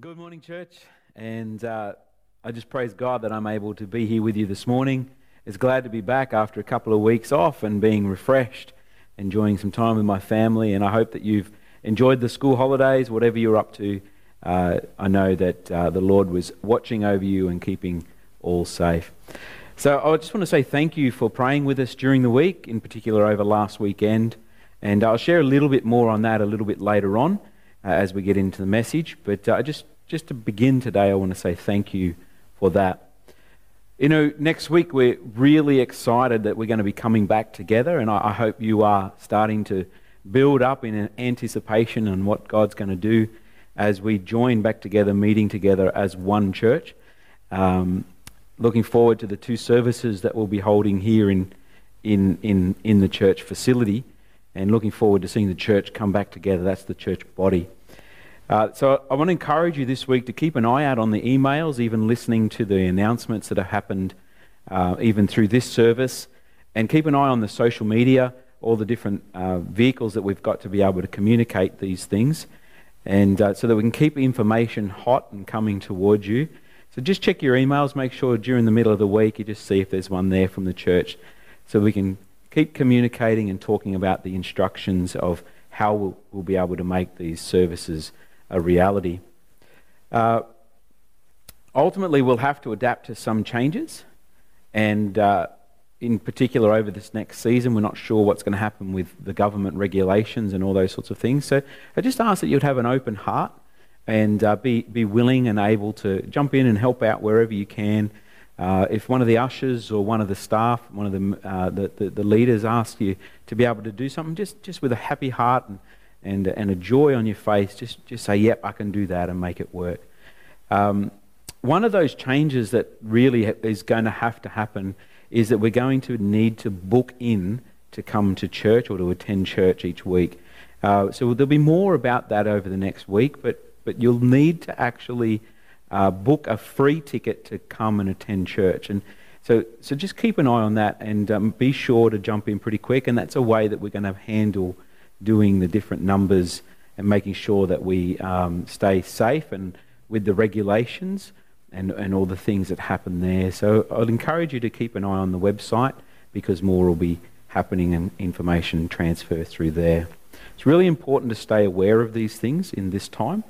Good morning, church. And uh, I just praise God that I'm able to be here with you this morning. It's glad to be back after a couple of weeks off and being refreshed, enjoying some time with my family. And I hope that you've enjoyed the school holidays, whatever you're up to. Uh, I know that uh, the Lord was watching over you and keeping all safe. So I just want to say thank you for praying with us during the week, in particular over last weekend. And I'll share a little bit more on that a little bit later on uh, as we get into the message. But uh, just, just to begin today, I want to say thank you for that. You know, next week we're really excited that we're going to be coming back together, and I, I hope you are starting to build up in anticipation on what God's going to do as we join back together, meeting together as one church. Um, looking forward to the two services that we'll be holding here in, in, in, in the church facility and looking forward to seeing the church come back together. That's the church body. Uh, so I want to encourage you this week to keep an eye out on the emails, even listening to the announcements that have happened, uh, even through this service, and keep an eye on the social media, all the different uh, vehicles that we've got to be able to communicate these things, and uh, so that we can keep information hot and coming towards you. So just check your emails. Make sure during the middle of the week you just see if there's one there from the church, so we can keep communicating and talking about the instructions of how we'll, we'll be able to make these services a reality. Uh, ultimately, we'll have to adapt to some changes, and uh, in particular, over this next season, we're not sure what's going to happen with the government regulations and all those sorts of things. So I just ask that you'd have an open heart and uh, be, be willing and able to jump in and help out wherever you can. Uh, if one of the ushers or one of the staff, one of the, uh, the, the, the, leaders asks you to be able to do something, just, just with a happy heart and, and, and a joy on your face, just, just say, yep, I can do that and make it work. Um, one of those changes that really is going to have to happen is that we're going to need to book in to come to church or to attend church each week. Uh, so there'll be more about that over the next week, but, but you'll need to actually uh, book a free ticket to come and attend church. And so, so just keep an eye on that and um, be sure to jump in pretty quick. And that's a way that we're going to handle doing the different numbers and making sure that we um, stay safe and with the regulations and, and all the things that happen there. So I'd encourage you to keep an eye on the website because more will be happening and information transfer through there. It's really important to stay aware of these things in this time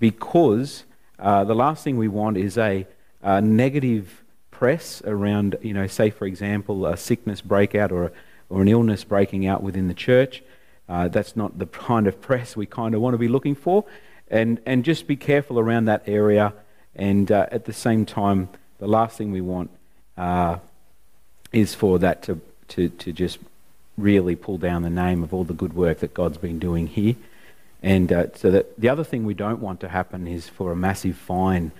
because uh, the last thing we want is a, a, negative press around, you know, say, for example, a sickness breakout or, or an illness breaking out within the church. Uh, that's not the kind of press we kind of want to be looking for. And, and just be careful around that area. And uh, at the same time, the last thing we want uh, is for that to, to, to just really pull down the name of all the good work that God's been doing here. And uh, so that the other thing we don't want to happen is for a massive fine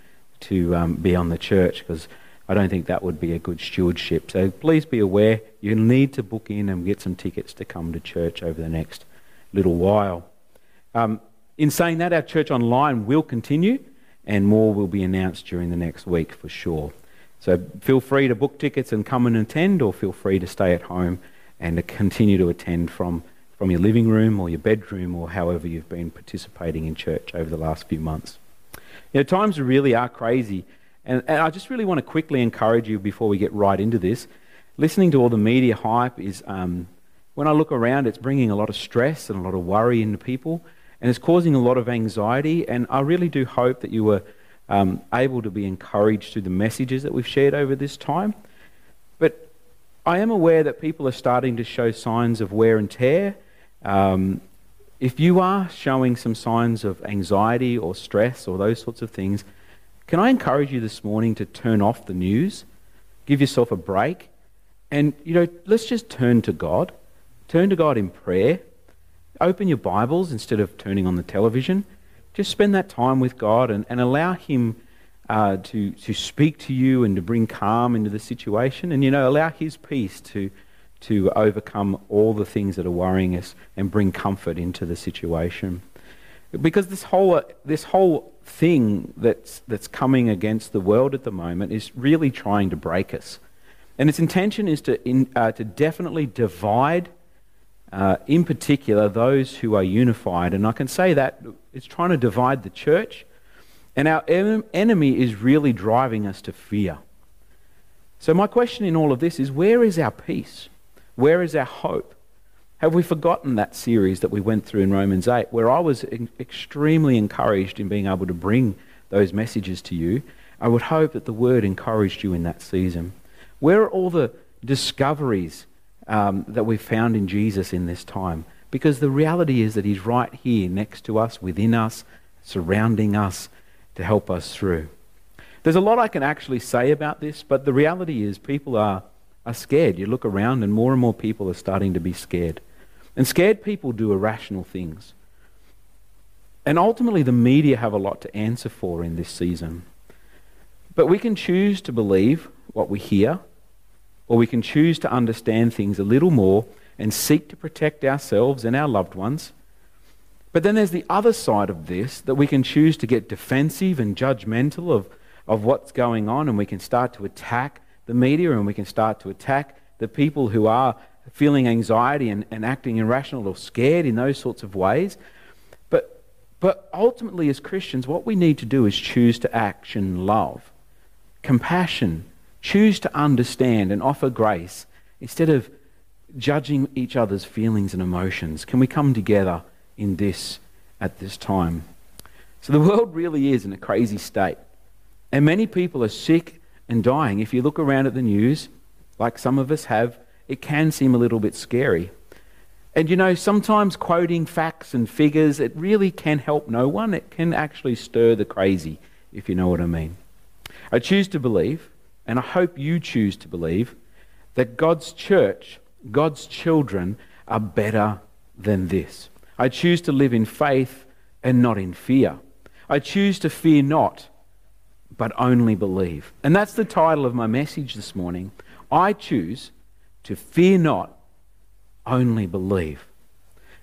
to um, be on the church because I don't think that would be a good stewardship. So please be aware you need to book in and get some tickets to come to church over the next little while. Um, in saying that, our church online will continue and more will be announced during the next week for sure. So feel free to book tickets and come and attend, or feel free to stay at home and to continue to attend from from your living room or your bedroom or however you've been participating in church over the last few months. You know, times really are crazy. And, and I just really want to quickly encourage you before we get right into this. Listening to all the media hype is, um, when I look around, it's bringing a lot of stress and a lot of worry into people. And it's causing a lot of anxiety. And I really do hope that you were um, able to be encouraged through the messages that we've shared over this time. But I am aware that people are starting to show signs of wear and tear um, if you are showing some signs of anxiety or stress or those sorts of things, can I encourage you this morning to turn off the news, give yourself a break, and you know, let's just turn to God. Turn to God in prayer. Open your Bibles instead of turning on the television. Just spend that time with God and, and allow Him uh, to, to speak to you and to bring calm into the situation. And, you know, allow His peace to, to overcome all the things that are worrying us and bring comfort into the situation. Because this whole, this whole thing that's, that's coming against the world at the moment is really trying to break us. And its intention is to, in, uh, to definitely divide, uh, in particular, those who are unified. And I can say that it's trying to divide the church And our enemy is really driving us to fear. So, my question in all of this is where is our peace? Where is our hope? Have we forgotten that series that we went through in Romans 8, where I was extremely encouraged in being able to bring those messages to you? I would hope that the word encouraged you in that season. Where are all the discoveries um, that we've found in Jesus in this time? Because the reality is that He's right here next to us, within us, surrounding us to help us through. There's a lot I can actually say about this, but the reality is people are, are scared. You look around, and more and more people are starting to be scared. And scared people do irrational things. And ultimately, the media have a lot to answer for in this season. But we can choose to believe what we hear, or we can choose to understand things a little more and seek to protect ourselves and our loved ones. But then there's the other side of this that we can choose to get defensive and judgmental of, of what's going on, and we can start to attack the media and we can start to attack the people who are feeling anxiety and, and acting irrational or scared in those sorts of ways. But, but ultimately, as Christians, what we need to do is choose to action love, compassion, choose to understand and offer grace instead of judging each other's feelings and emotions? Can we come together in this at this time? So the world really is in a crazy state. And many people are sick and dying. If you look around at the news, like some of us have, it can seem a little bit scary. And you know, sometimes quoting facts and figures, it really can help no one. It can actually stir the crazy, if you know what I mean. I choose to believe, and I hope you choose to believe, that God's church God's children are better than this. I choose to live in faith and not in fear. I choose to fear not, but only believe. And that's the title of my message this morning. I choose to fear not, only believe.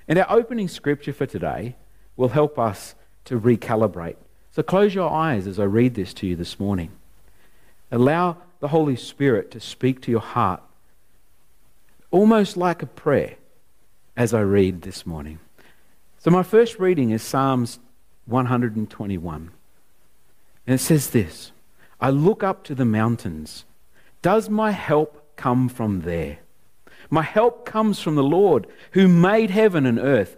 And our opening scripture for today will help us to recalibrate. So close your eyes as I read this to you this morning. Allow the Holy Spirit to speak to your heart almost like a prayer as I read this morning. So, my first reading is Psalms 121. And it says this I look up to the mountains. Does my help come from there? My help comes from the Lord who made heaven and earth.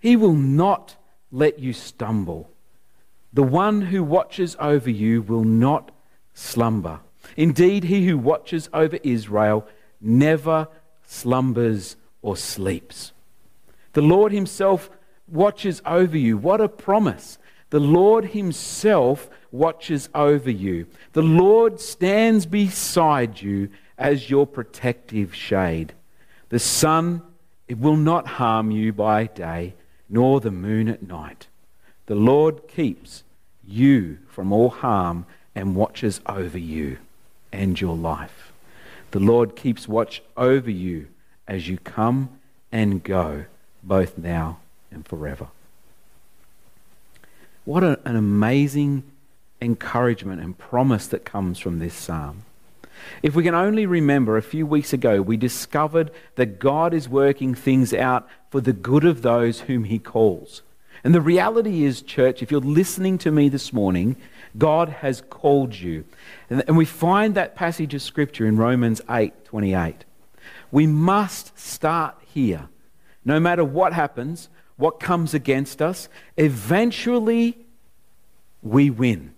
He will not let you stumble. The one who watches over you will not slumber. Indeed, he who watches over Israel never slumbers, or sleeps. The Lord Himself watches over you. What a promise! The Lord Himself watches over you. The Lord stands beside you as your protective shade. The sun, it will not harm you by day, nor the moon at night. The Lord keeps you from all harm and watches over you and your life. The Lord keeps watch over you as you come and go, both now and forever. What an amazing encouragement and promise that comes from this psalm. If we can only remember a few weeks ago, we discovered that God is working things out for the good of those whom He calls. And the reality is, church, if you're listening to me this morning, God has called you. And, we find that passage of Scripture in Romans 8 28. We must start here. No matter what happens, what comes against us, eventually we win.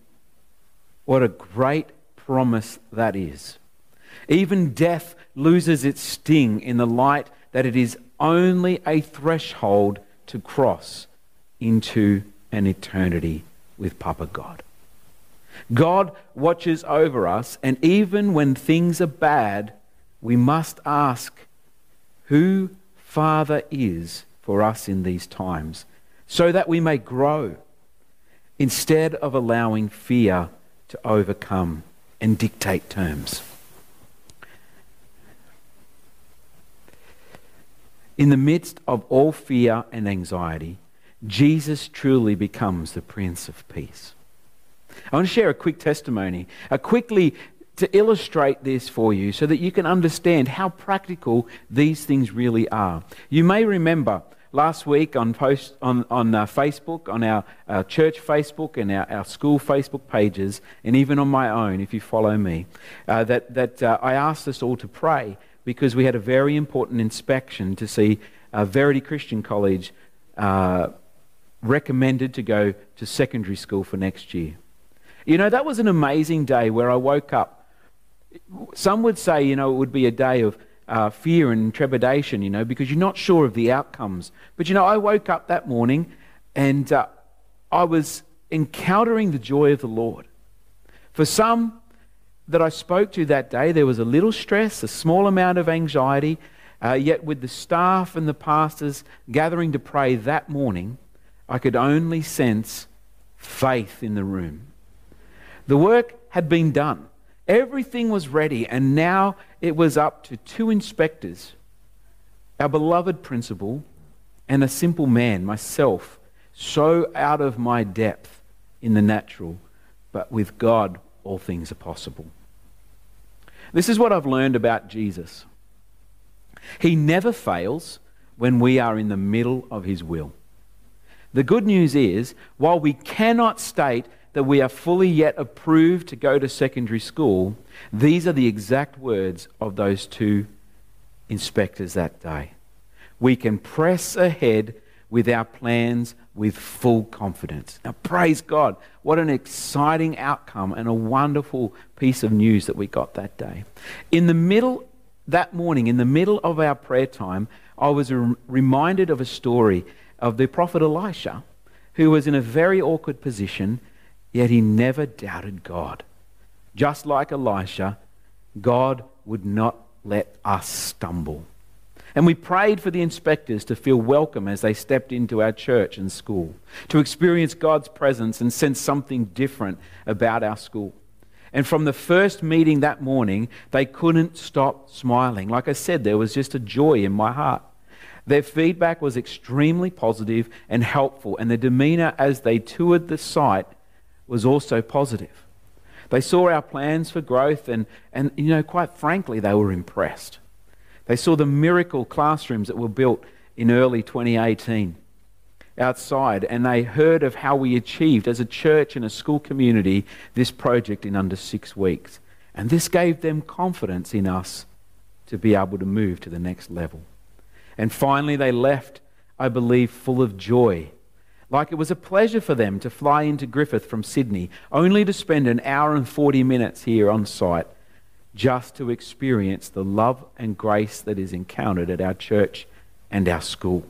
What a great promise that is. Even death loses its sting in the light that it is only a threshold to cross into an eternity with Papa God. God watches over us, and even when things are bad, we must ask who Father is for us in these times so that we may grow instead of allowing fear to overcome and dictate terms. In the midst of all fear and anxiety, Jesus truly becomes the Prince of Peace. I want to share a quick testimony, a quickly to illustrate this for you so that you can understand how practical these things really are. You may remember last week on, post, on, on uh, Facebook, on our, our church Facebook and our, our school Facebook pages, and even on my own, if you follow me, uh, that, that uh, I asked us all to pray because we had a very important inspection to see Verity Christian College uh, recommended to go to secondary school for next year. You know, that was an amazing day where I woke up. Some would say, you know, it would be a day of uh, fear and trepidation, you know, because you're not sure of the outcomes. But, you know, I woke up that morning and uh, I was encountering the joy of the Lord. For some that I spoke to that day, there was a little stress, a small amount of anxiety, uh, yet with the staff and the pastors gathering to pray that morning, I could only sense faith in the room. The work had been done. Everything was ready, and now it was up to two inspectors, our beloved principal, and a simple man, myself, so out of my depth in the natural, but with God, all things are possible. This is what I've learned about Jesus. He never fails when we are in the middle of his will. The good news is, while we cannot state that we are fully yet approved to go to secondary school, these are the exact words of those two inspectors that day. We can press ahead with our plans with full confidence. Now, praise God. What an exciting outcome and a wonderful piece of news that we got that day. In the middle, that morning, in the middle of our prayer time, I was reminded of a story of the prophet Elisha, who was in a very awkward position, yet he never doubted God. Just like Elisha, God would not let us stumble. And we prayed for the inspectors to feel welcome as they stepped into our church and school, to experience God's presence and sense something different about our school. And from the first meeting that morning, they couldn't stop smiling. Like I said, there was just a joy in my heart. Their feedback was extremely positive and helpful, and their demeanor as they toured the site was also positive. They saw our plans for growth, and, and you know, quite frankly, they were impressed. They saw the miracle classrooms that were built in early 2018 outside, and they heard of how we achieved as a church and a school community this project in under six weeks. And this gave them confidence in us to be able to move to the next level. And finally, they left, I believe, full of joy. Like it was a pleasure for them to fly into Griffith from Sydney, only to spend an hour and 40 minutes here on site just to experience the love and grace that is encountered at our church and our school.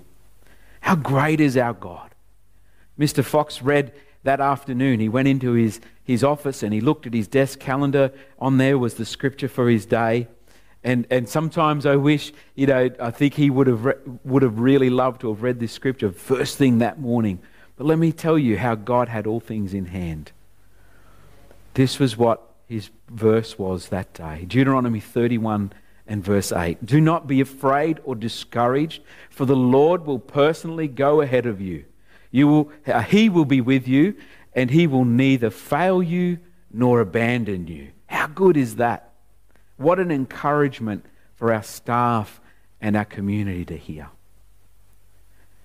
How great is our God? Mr. Fox read that afternoon. He went into his, his office and he looked at his desk calendar. On there was the scripture for his day. And, and sometimes I wish, you know, I think he would have, re- would have really loved to have read this scripture first thing that morning. But let me tell you how God had all things in hand. This was what his verse was that day Deuteronomy 31 and verse 8. Do not be afraid or discouraged, for the Lord will personally go ahead of you. you will, uh, he will be with you, and he will neither fail you nor abandon you. How good is that? What an encouragement for our staff and our community to hear.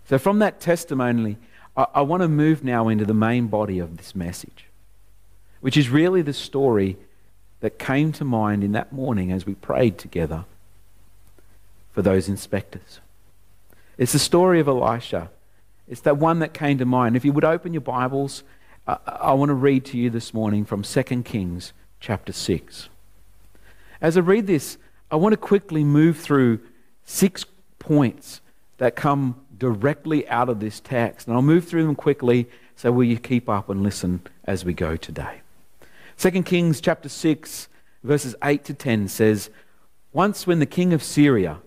So, from that testimony, I, I want to move now into the main body of this message, which is really the story that came to mind in that morning as we prayed together for those inspectors. It's the story of Elisha. It's that one that came to mind. If you would open your Bibles, I, I want to read to you this morning from 2 Kings chapter 6. As I read this, I want to quickly move through six points that come directly out of this text. And I'll move through them quickly, so will you keep up and listen as we go today. 2 Kings chapter 6, verses 8 to 10 says, Once when the king of Syria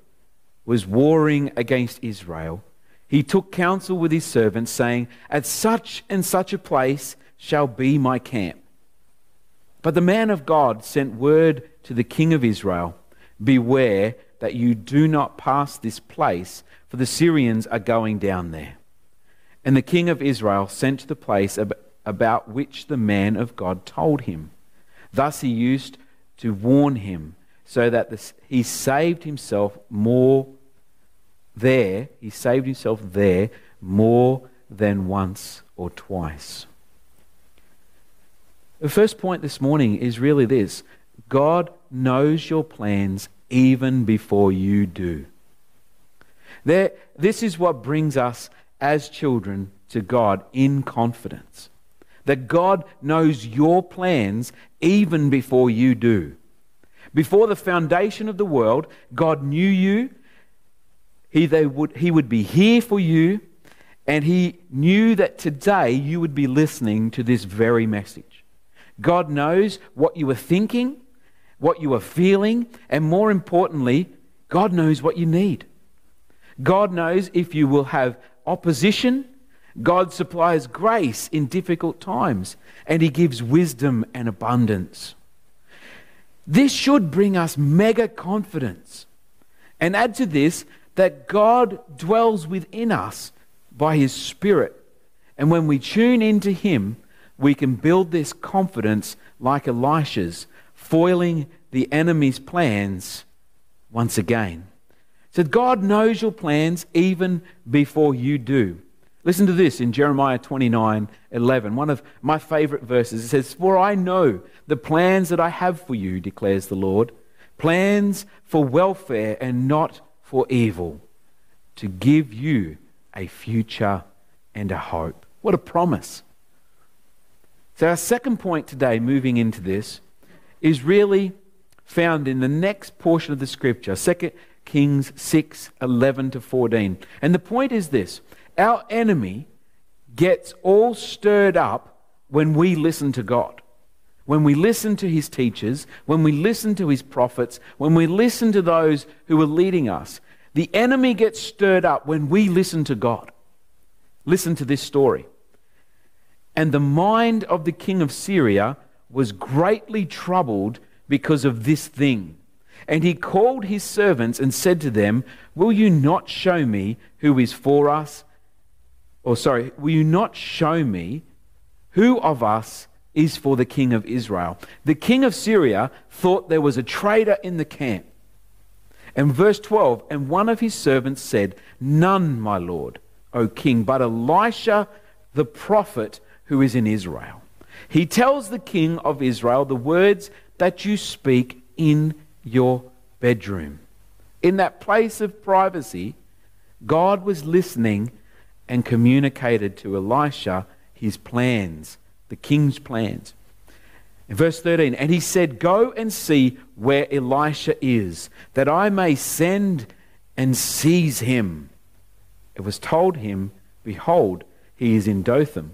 was warring against Israel, he took counsel with his servants, saying, At such and such a place shall be my camp. But the man of God sent word to the king of Israel Beware that you do not pass this place, for the Syrians are going down there. And the king of Israel sent to the place about which the man of God told him. Thus he used to warn him, so that he saved himself more there, he saved himself there more than once or twice. The first point this morning is really this God knows your plans even before you do. There, this is what brings us as children to God in confidence. That God knows your plans even before you do. Before the foundation of the world, God knew you. He, would, he would be here for you, and He knew that today you would be listening to this very message. God knows what you were thinking, what you are feeling, and more importantly, God knows what you need. God knows if you will have opposition. God supplies grace in difficult times, and He gives wisdom and abundance. This should bring us mega confidence. And add to this that God dwells within us by His Spirit. And when we tune into Him, we can build this confidence like Elisha's, foiling the enemy's plans once again. So God knows your plans even before you do. Listen to this in Jeremiah 29 11, one of my favorite verses. It says, For I know the plans that I have for you, declares the Lord plans for welfare and not for evil, to give you a future and a hope. What a promise. So, our second point today, moving into this, is really found in the next portion of the scripture, 2 Kings 6 11 to 14. And the point is this our enemy gets all stirred up when we listen to God. When we listen to his teachers, when we listen to his prophets, when we listen to those who are leading us, the enemy gets stirred up when we listen to God. Listen to this story. And the mind of the king of Syria was greatly troubled because of this thing. And he called his servants and said to them, Will you not show me who is for us or sorry, will you not show me who of us is for the king of Israel? The king of Syria thought there was a traitor in the camp. And verse 12, and one of his servants said, None, my lord, O king, but Elisha the prophet who is in Israel. He tells the king of Israel the words that you speak in your bedroom. In that place of privacy, God was listening and communicated to Elisha his plans, the king's plans. In verse 13, and he said, Go and see where Elisha is, that I may send and seize him. It was told him, Behold, he is in Dothan.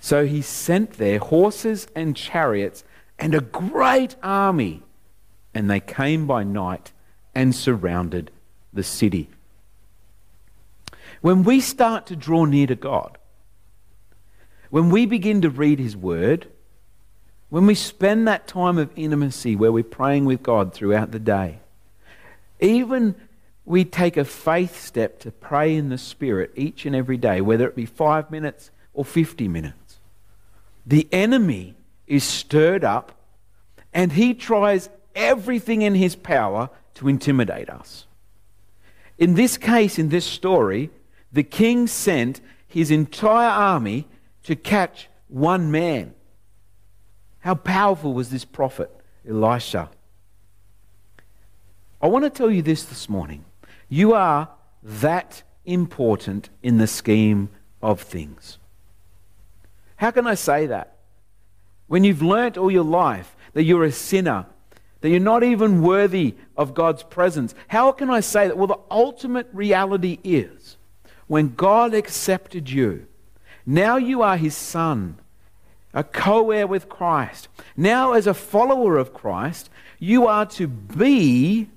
So he sent there horses and chariots and a great army, and they came by night and surrounded the city. When we start to draw near to God, when we begin to read His Word, when we spend that time of intimacy where we're praying with God throughout the day, even we take a faith step to pray in the Spirit each and every day, whether it be five minutes or 50 minutes, the enemy is stirred up and he tries everything in his power to intimidate us. In this case, in this story, the king sent his entire army to catch one man. How powerful was this prophet, Elisha? I want to tell you this this morning. You are that important in the scheme of things. How can I say that? When you've learnt all your life that you're a sinner, that you're not even worthy of God's presence, how can I say that? Well, the ultimate reality is when God accepted you, now you are his son, a co heir with Christ. Now, as a follower of Christ, you are to be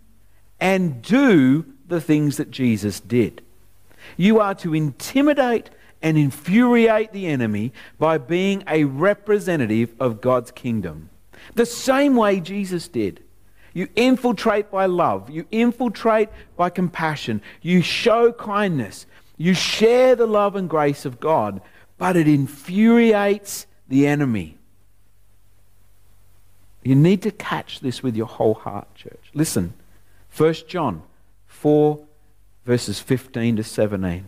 and do the things that Jesus did. You are to intimidate and infuriate the enemy by being a representative of God's kingdom. The same way Jesus did. You infiltrate by love. You infiltrate by compassion. You show kindness. You share the love and grace of God, but it infuriates the enemy. You need to catch this with your whole heart, church. Listen, 1 John 4 verses 15 to 17.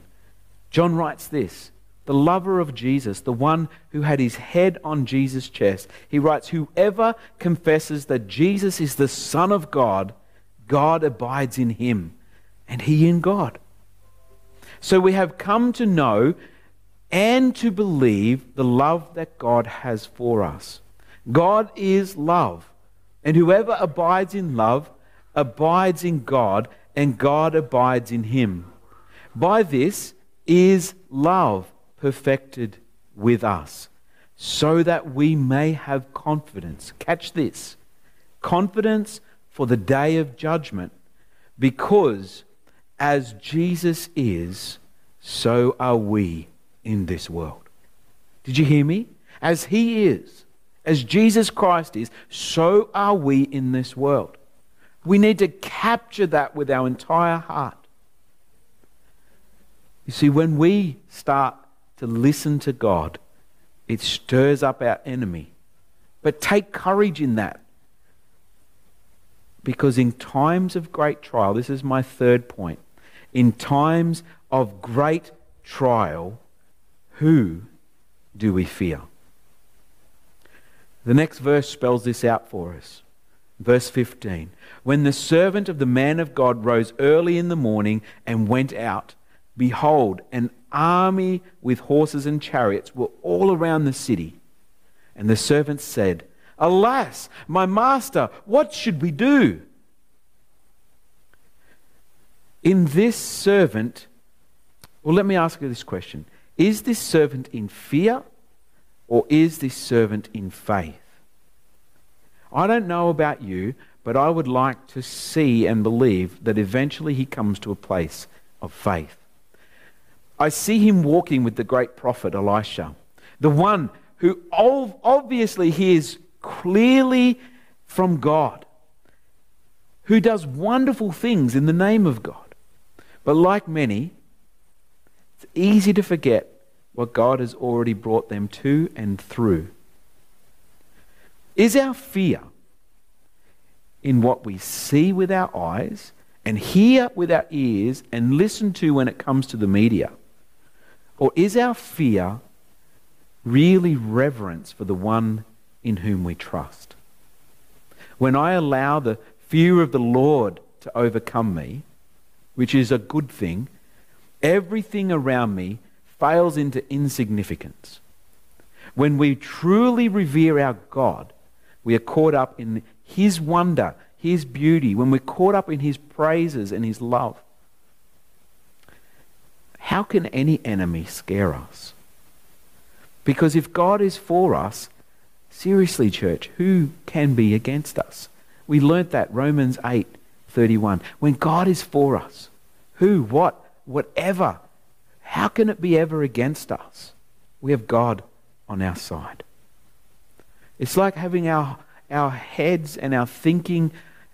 John writes this the lover of Jesus, the one who had his head on Jesus' chest. He writes, Whoever confesses that Jesus is the Son of God, God abides in him, and he in God. So we have come to know and to believe the love that God has for us. God is love, and whoever abides in love abides in God, and God abides in him. By this is love perfected with us, so that we may have confidence. Catch this confidence for the day of judgment, because as Jesus is, so are we in this world. Did you hear me? As He is, as Jesus Christ is, so are we in this world. We need to capture that with our entire heart. You see, when we start to listen to God, it stirs up our enemy. But take courage in that. Because in times of great trial, this is my third point. In times of great trial, who do we fear? The next verse spells this out for us. Verse 15. When the servant of the man of God rose early in the morning and went out, behold, an army with horses and chariots were all around the city. And the servants said, Alas, my master, what should we do? In this servant, well, let me ask you this question Is this servant in fear or is this servant in faith? I don't know about you, but I would like to see and believe that eventually he comes to a place of faith. I see him walking with the great prophet Elisha, the one who obviously hears clearly from God, who does wonderful things in the name of God. But like many, it's easy to forget what God has already brought them to and through. Is our fear in what we see with our eyes and hear with our ears and listen to when it comes to the media? Or is our fear really reverence for the one in whom we trust? When I allow the fear of the Lord to overcome me, which is a good thing, everything around me fails into insignificance. When we truly revere our God, we are caught up in His wonder, His beauty, when we're caught up in His praises and His love. How can any enemy scare us? Because if God is for us, seriously, church, who can be against us? We learnt that Romans 8 31. When God is for us, who, what, whatever, how can it be ever against us? We have God on our side. It's like having our, our heads and our thinking,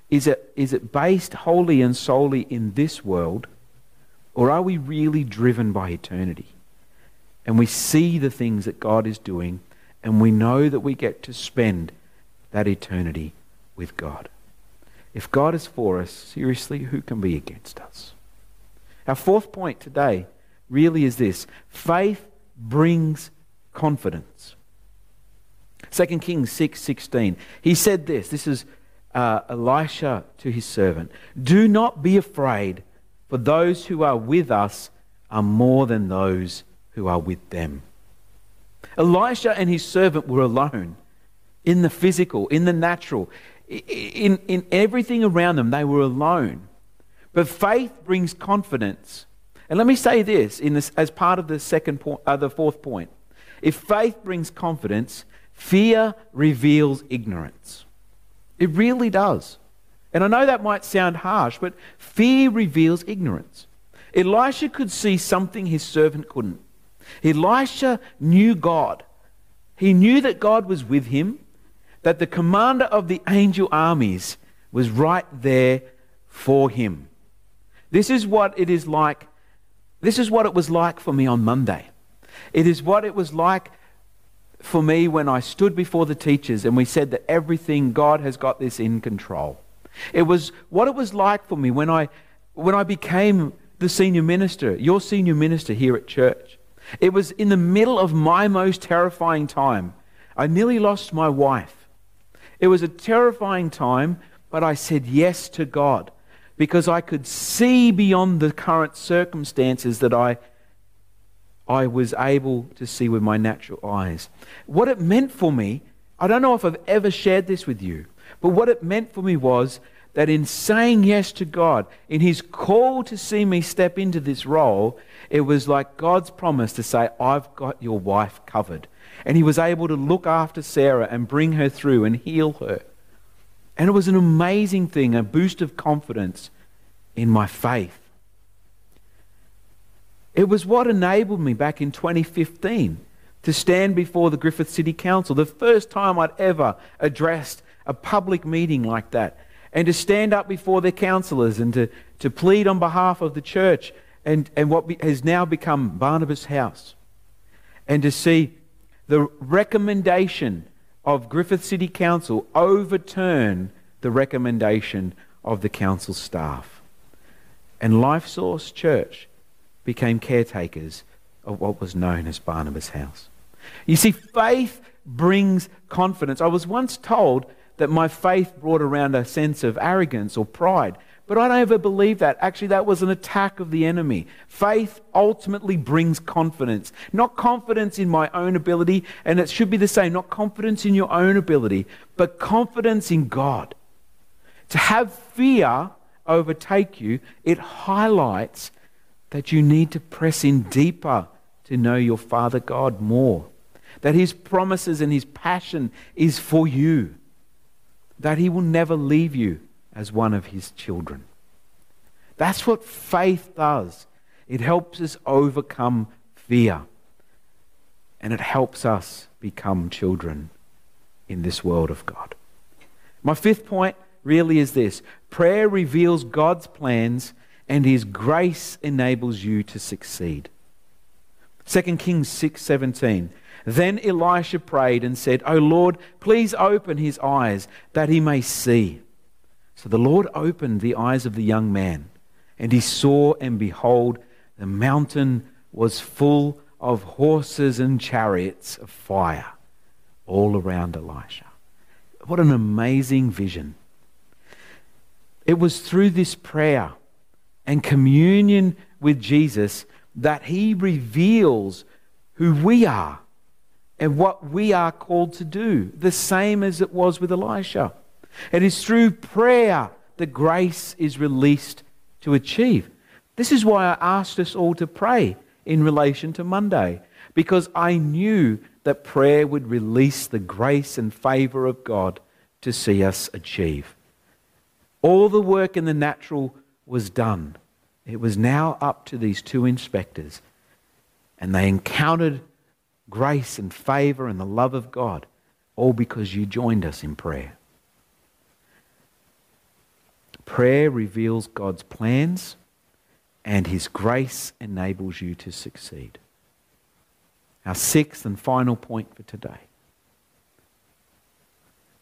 is it, is it based wholly and solely in this world? Or are we really driven by eternity? And we see the things that God is doing, and we know that we get to spend that eternity with God. If God is for us, seriously, who can be against us? Our fourth point today really is this faith brings confidence. 2 Kings 6 16. He said this. This is uh, Elisha to his servant. Do not be afraid, for those who are with us are more than those who are with them. Elisha and his servant were alone in the physical, in the natural, in, in everything around them. They were alone. But faith brings confidence. And let me say this, in this as part of the second point, uh, the fourth point. If faith brings confidence, fear reveals ignorance. It really does. And I know that might sound harsh, but fear reveals ignorance. Elisha could see something his servant couldn't. Elisha knew God. He knew that God was with him, that the commander of the angel armies was right there for him. This is what it is like. This is what it was like for me on Monday. It is what it was like for me when I stood before the teachers and we said that everything, God has got this in control. It was what it was like for me when I, when I became the senior minister, your senior minister here at church. It was in the middle of my most terrifying time. I nearly lost my wife. It was a terrifying time, but I said yes to God because I could see beyond the current circumstances that I, I was able to see with my natural eyes. What it meant for me, I don't know if I've ever shared this with you, but what it meant for me was that in saying yes to God, in His call to see me step into this role, it was like God's promise to say, I've got your wife covered. And He was able to look after Sarah and bring her through and heal her. And it was an amazing thing, a boost of confidence in my faith. It was what enabled me back in 2015 to stand before the Griffith City Council, the first time I'd ever addressed a public meeting like that and to stand up before their councillors and to, to plead on behalf of the church and, and what has now become Barnabas House. And to see the recommendation of Griffith City Council overturn the recommendation of the council staff. And Life Source Church became caretakers of what was known as Barnabas House. You see, faith brings confidence. I was once told that my faith brought around a sense of arrogance or pride. But I don't ever believe that. Actually, that was an attack of the enemy. Faith ultimately brings confidence. Not confidence in my own ability, and it should be the same, not confidence in your own ability, but confidence in God. To have fear overtake you, it highlights that you need to press in deeper to know your Father God more. That His promises and His passion is for you that He will never leave you as one of His children. That's what faith does. It helps us overcome fear, and it helps us become children in this world of God. My fifth point really is this prayer reveals God's plans, and His grace enables you to succeed. 2 Kings 6:17 then Elisha prayed and said, O Lord, please open his eyes that he may see. So the Lord opened the eyes of the young man, and he saw, and behold, the mountain was full of horses and chariots of fire all around Elisha. What an amazing vision. It was through this prayer and communion with Jesus that he reveals who we are and what we are called to do, the same as it was with Elisha. It is through prayer that grace is released to achieve. This is why I asked us all to pray in relation to Monday, because I knew that prayer would release the grace and favor of God to see us achieve. All the work in the natural was done. It was now up to these two inspectors, and they encountered grace and favor and the love of God, all because you joined us in prayer. Prayer reveals God's plans, and His grace enables you to succeed. Our sixth and final point for today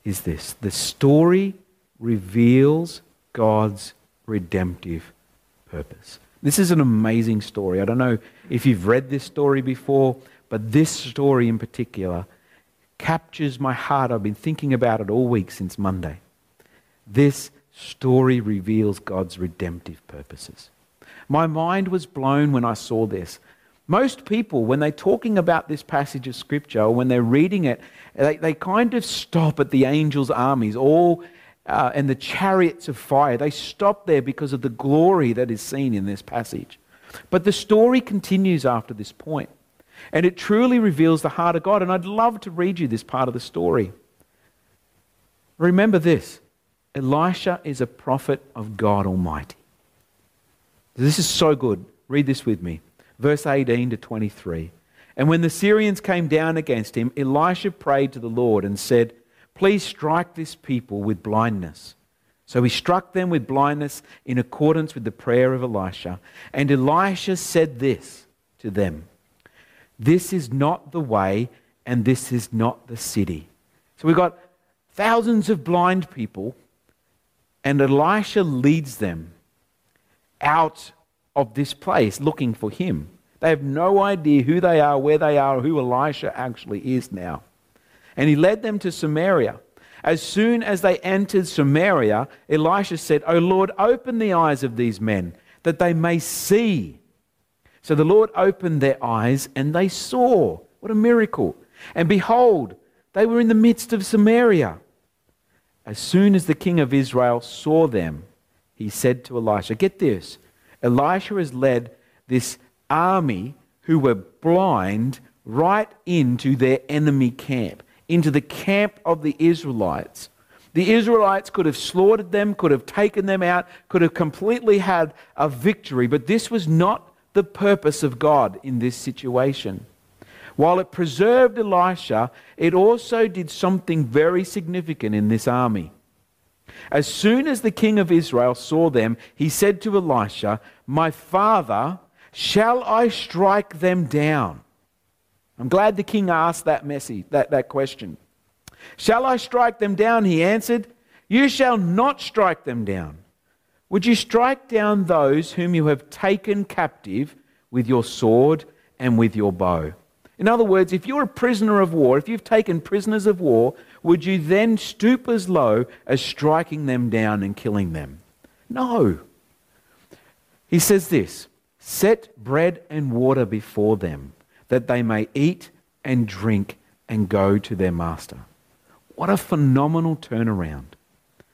is this the story reveals God's redemptive purpose. This is an amazing story. I don't know if you've read this story before. But this story in particular captures my heart. I've been thinking about it all week since Monday. This story reveals God's redemptive purposes. My mind was blown when I saw this. Most people, when they're talking about this passage of Scripture, or when they're reading it, they, they kind of stop at the angels' armies, all uh, and the chariots of fire. They stop there because of the glory that is seen in this passage. But the story continues after this point. And it truly reveals the heart of God. And I'd love to read you this part of the story. Remember this Elisha is a prophet of God Almighty. This is so good. Read this with me. Verse 18 to 23. And when the Syrians came down against him, Elisha prayed to the Lord and said, Please strike this people with blindness. So he struck them with blindness in accordance with the prayer of Elisha. And Elisha said this to them this is not the way, and this is not the city. So we've got thousands of blind people, and Elisha leads them out of this place looking for him. They have no idea who they are, where they are, who Elisha actually is now. And he led them to Samaria. As soon as they entered Samaria, Elisha said, O Lord, open the eyes of these men, that they may see. So the Lord opened their eyes, and they saw. What a miracle. And behold, they were in the midst of Samaria. As soon as the king of Israel saw them, he said to Elisha, Get this. Elisha has led this army who were blind right into their enemy camp, into the camp of the Israelites. The Israelites could have slaughtered them, could have taken them out, could have completely had a victory, but this was not the purpose of God in this situation. While it preserved Elisha, it also did something very significant in this army. As soon as the king of Israel saw them, he said to Elisha, My father, shall I strike them down? I'm glad the king asked that message, that, that question. Shall I strike them down? He answered, You shall not strike them down. Would you strike down those whom you have taken captive with your sword and with your bow? In other words, if you're a prisoner of war, if you've taken prisoners of war, would you then stoop as low as striking them down and killing them? No. He says this Set bread and water before them, that they may eat and drink and go to their master. What a phenomenal turnaround.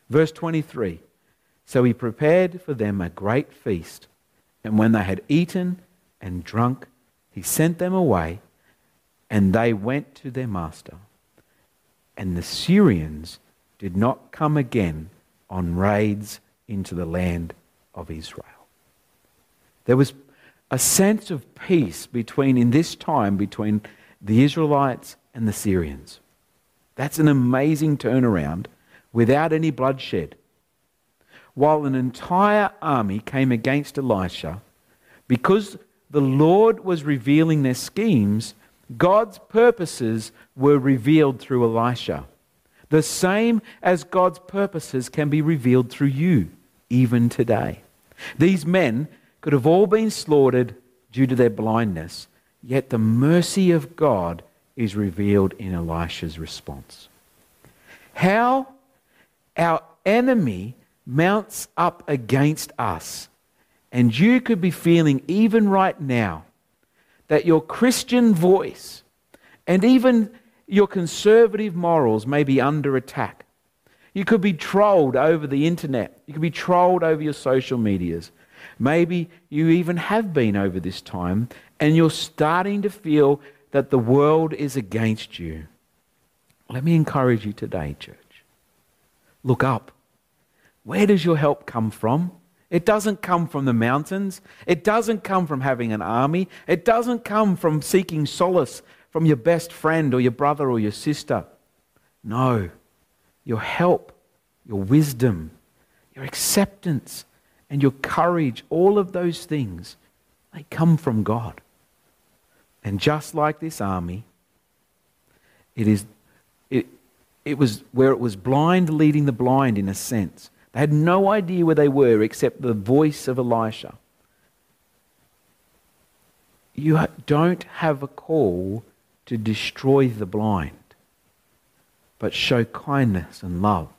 Verse 23 So he prepared for them a great feast, and when they had eaten and drunk, he sent them away and they went to their master. And the Syrians did not come again on raids into the land of Israel. There was a sense of peace between, in this time, between the Israelites and the Syrians. That's an amazing turnaround without any bloodshed. While an entire army came against Elisha, because the Lord was revealing their schemes, God's purposes were revealed through Elisha. The same as God's purposes can be revealed through you, even today. These men could have all been slaughtered due to their blindness, yet the mercy of God is revealed in Elisha's response. How our enemy mounts up against us, and you could be feeling even right now that your Christian voice and even your conservative morals may be under attack. You could be trolled over the internet. You could be trolled over your social medias. Maybe you even have been over this time and you're starting to feel that the world is against you. Let me encourage you today, church. Look up. Where does your help come from? It doesn't come from the mountains. It doesn't come from having an army. It doesn't come from seeking solace from your best friend or your brother or your sister. No. Your help, your wisdom, your acceptance, and your courage, all of those things, they come from God. And just like this army, it is it, it was where it was blind leading the blind in a sense. They had no idea where they were except the voice of Elisha. You don't have a call to destroy the blind, but show kindness and love.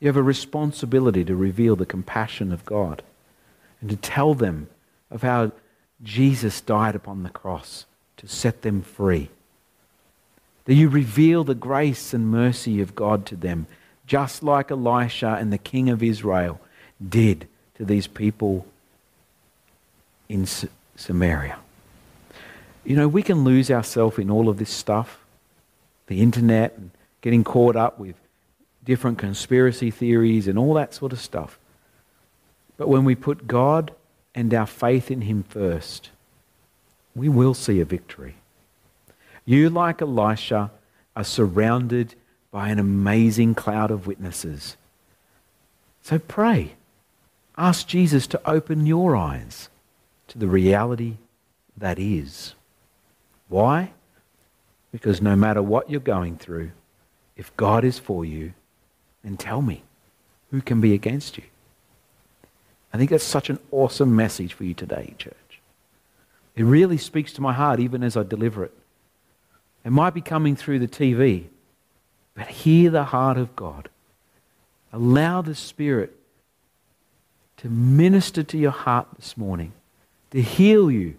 You have a responsibility to reveal the compassion of God and to tell them of how Jesus died upon the cross to set them free. That you reveal the grace and mercy of God to them just like Elisha and the king of Israel did to these people in Samaria. You know, we can lose ourselves in all of this stuff, the internet, and getting caught up with different conspiracy theories and all that sort of stuff. But when we put God and our faith in Him first, we will see a victory. You, like Elisha, are surrounded by an amazing cloud of witnesses. So pray. Ask Jesus to open your eyes to the reality that is. Why? Because no matter what you're going through, if God is for you, then tell me, who can be against you? I think that's such an awesome message for you today, church. It really speaks to my heart even as I deliver it. It might be coming through the TV, but hear the heart of God. Allow the Spirit to minister to your heart this morning, to heal you,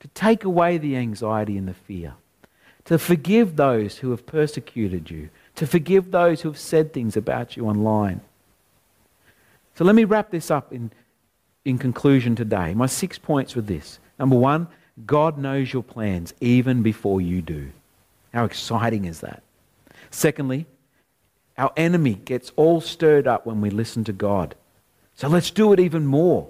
to take away the anxiety and the fear, to forgive those who have persecuted you, to forgive those who have said things about you online. So let me wrap this up in, in conclusion today. My six points were this. Number one, God knows your plans even before you do. How exciting is that? Secondly, our enemy gets all stirred up when we listen to God. So let's do it even more.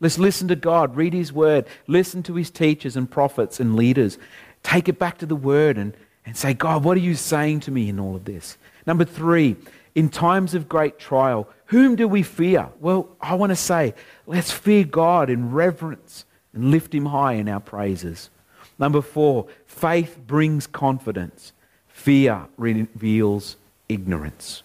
Let's listen to God, read His Word, listen to His teachers and prophets and leaders. Take it back to the Word and, and say, God, what are you saying to me in all of this? Number three, in times of great trial, whom do we fear? Well, I want to say, let's fear God in reverence and lift Him high in our praises. Number four, faith brings confidence, fear reveals ignorance.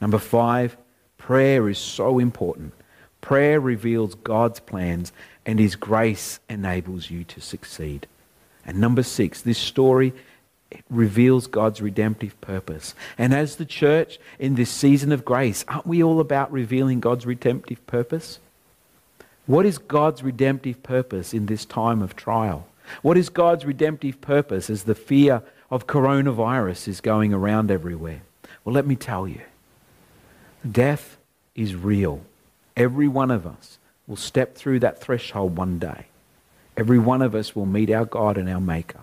Number five, prayer is so important. Prayer reveals God's plans, and His grace enables you to succeed. And number six, this story it reveals God's redemptive purpose. And as the church in this season of grace, aren't we all about revealing God's redemptive purpose? What is God's redemptive purpose in this time of trial? What is God's redemptive purpose as the fear of coronavirus is going around everywhere? Well, let me tell you death is real. Every one of us will step through that threshold one day. Every one of us will meet our God and our Maker.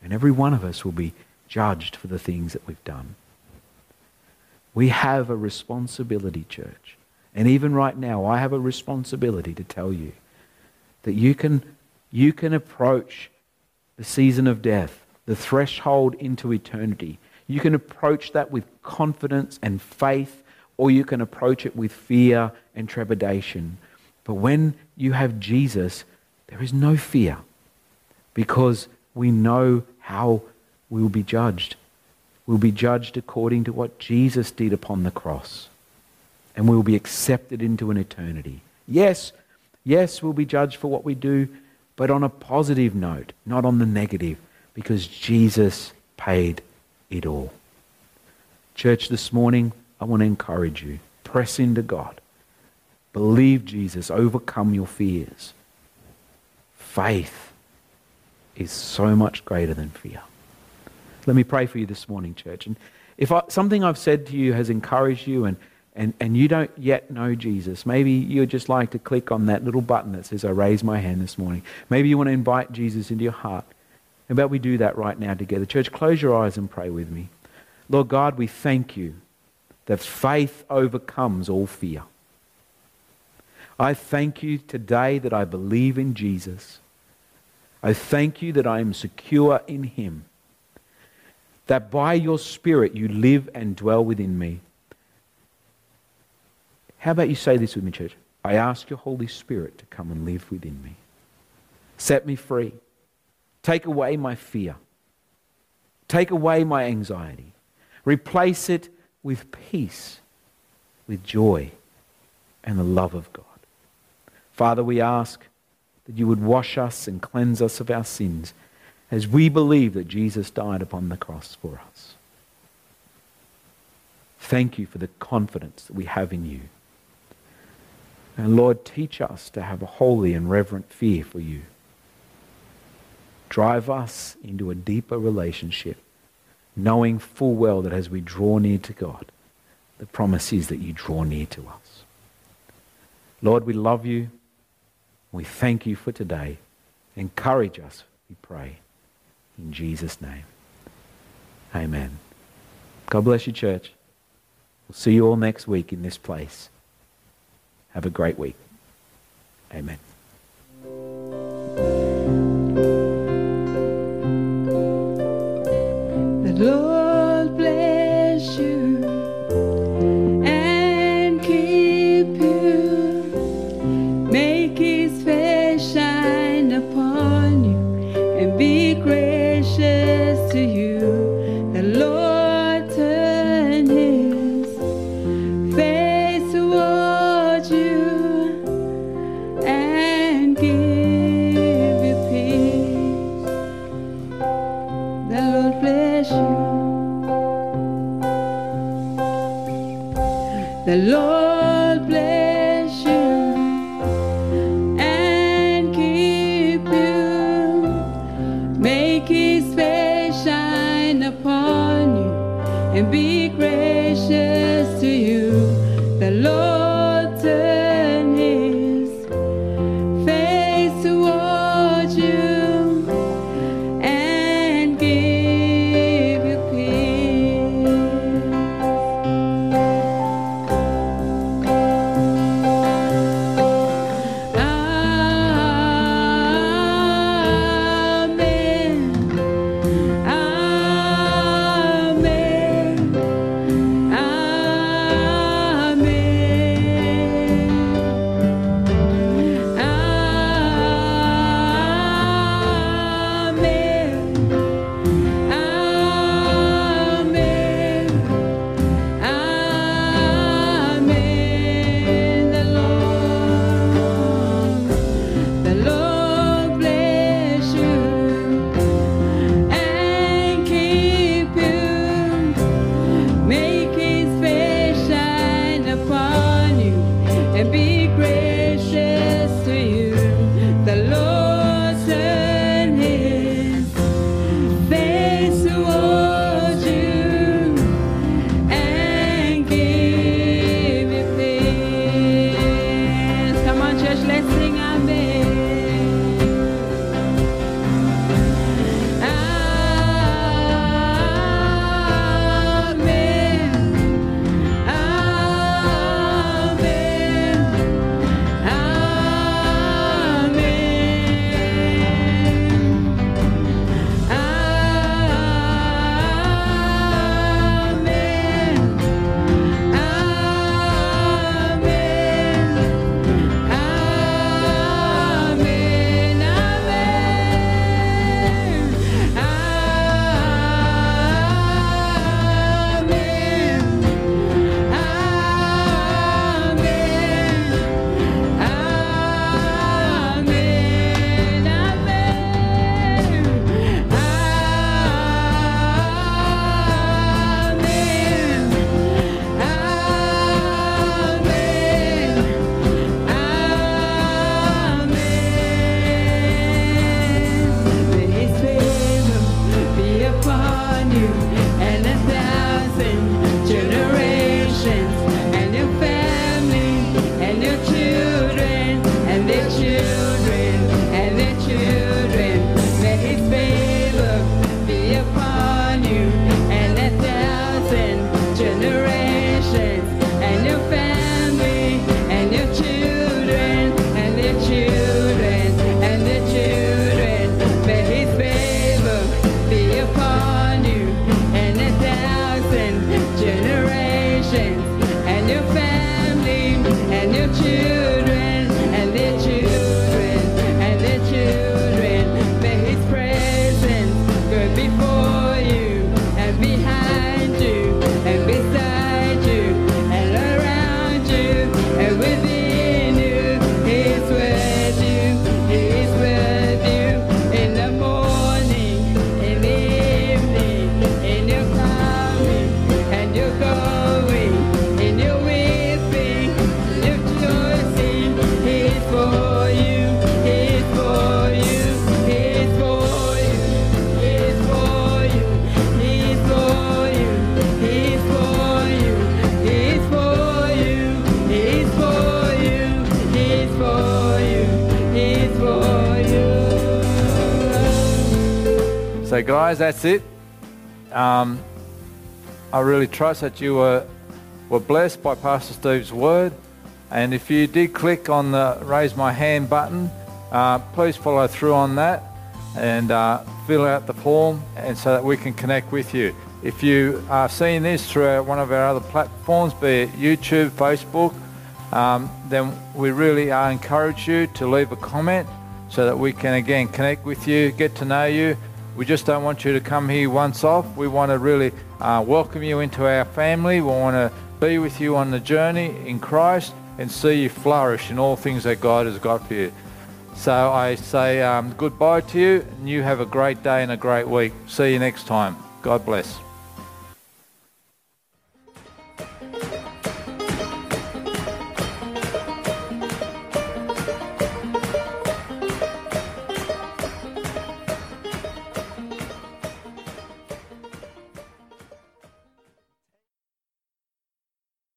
And every one of us will be judged for the things that we've done. We have a responsibility, church. And even right now, I have a responsibility to tell you that you can, you can approach the season of death, the threshold into eternity. You can approach that with confidence and faith, or you can approach it with fear and trepidation. But when you have Jesus, there is no fear because we know how we will be judged. We'll be judged according to what Jesus did upon the cross. And we will be accepted into an eternity. Yes, yes, we'll be judged for what we do, but on a positive note, not on the negative, because Jesus paid it all. Church, this morning, I want to encourage you. Press into God. Believe Jesus. Overcome your fears. Faith is so much greater than fear. Let me pray for you this morning, church. And if I, something I've said to you has encouraged you and, and, and you don't yet know Jesus, maybe you'd just like to click on that little button that says, I raise my hand this morning. Maybe you want to invite Jesus into your heart. How about we do that right now together? Church, close your eyes and pray with me. Lord God, we thank you that faith overcomes all fear. I thank you today that I believe in Jesus I thank you that I am secure in him, that by your Spirit you live and dwell within me. How about you say this with me, church? I ask your Holy Spirit to come and live within me. Set me free. Take away my fear. Take away my anxiety. Replace it with peace, with joy, and the love of God. Father, we ask that you would wash us and cleanse us of our sins as we believe that Jesus died upon the cross for us. Thank you for the confidence that we have in you. And Lord, teach us to have a holy and reverent fear for you. Drive us into a deeper relationship, knowing full well that as we draw near to God, the promise is that you draw near to us. Lord, we love you. We thank you for today. Encourage us, we pray. In Jesus' name. Amen. God bless you, church. We'll see you all next week in this place. Have a great week. Amen. The guys, that's it. Um, I really trust that you were, were blessed by Pastor Steve's word. And if you did click on the raise my hand button, uh, please follow through on that and uh, fill out the form and so that we can connect with you. If you are seeing this through one of our other platforms, be it YouTube, Facebook, um, then we really encourage you to leave a comment so that we can again connect with you, get to know you. We just don't want you to come here once off. We want to really uh, welcome you into our family. We want to be with you on the journey in Christ and see you flourish in all things that God has got for you. So I say um, goodbye to you and you have a great day and a great week. See you next time. God bless.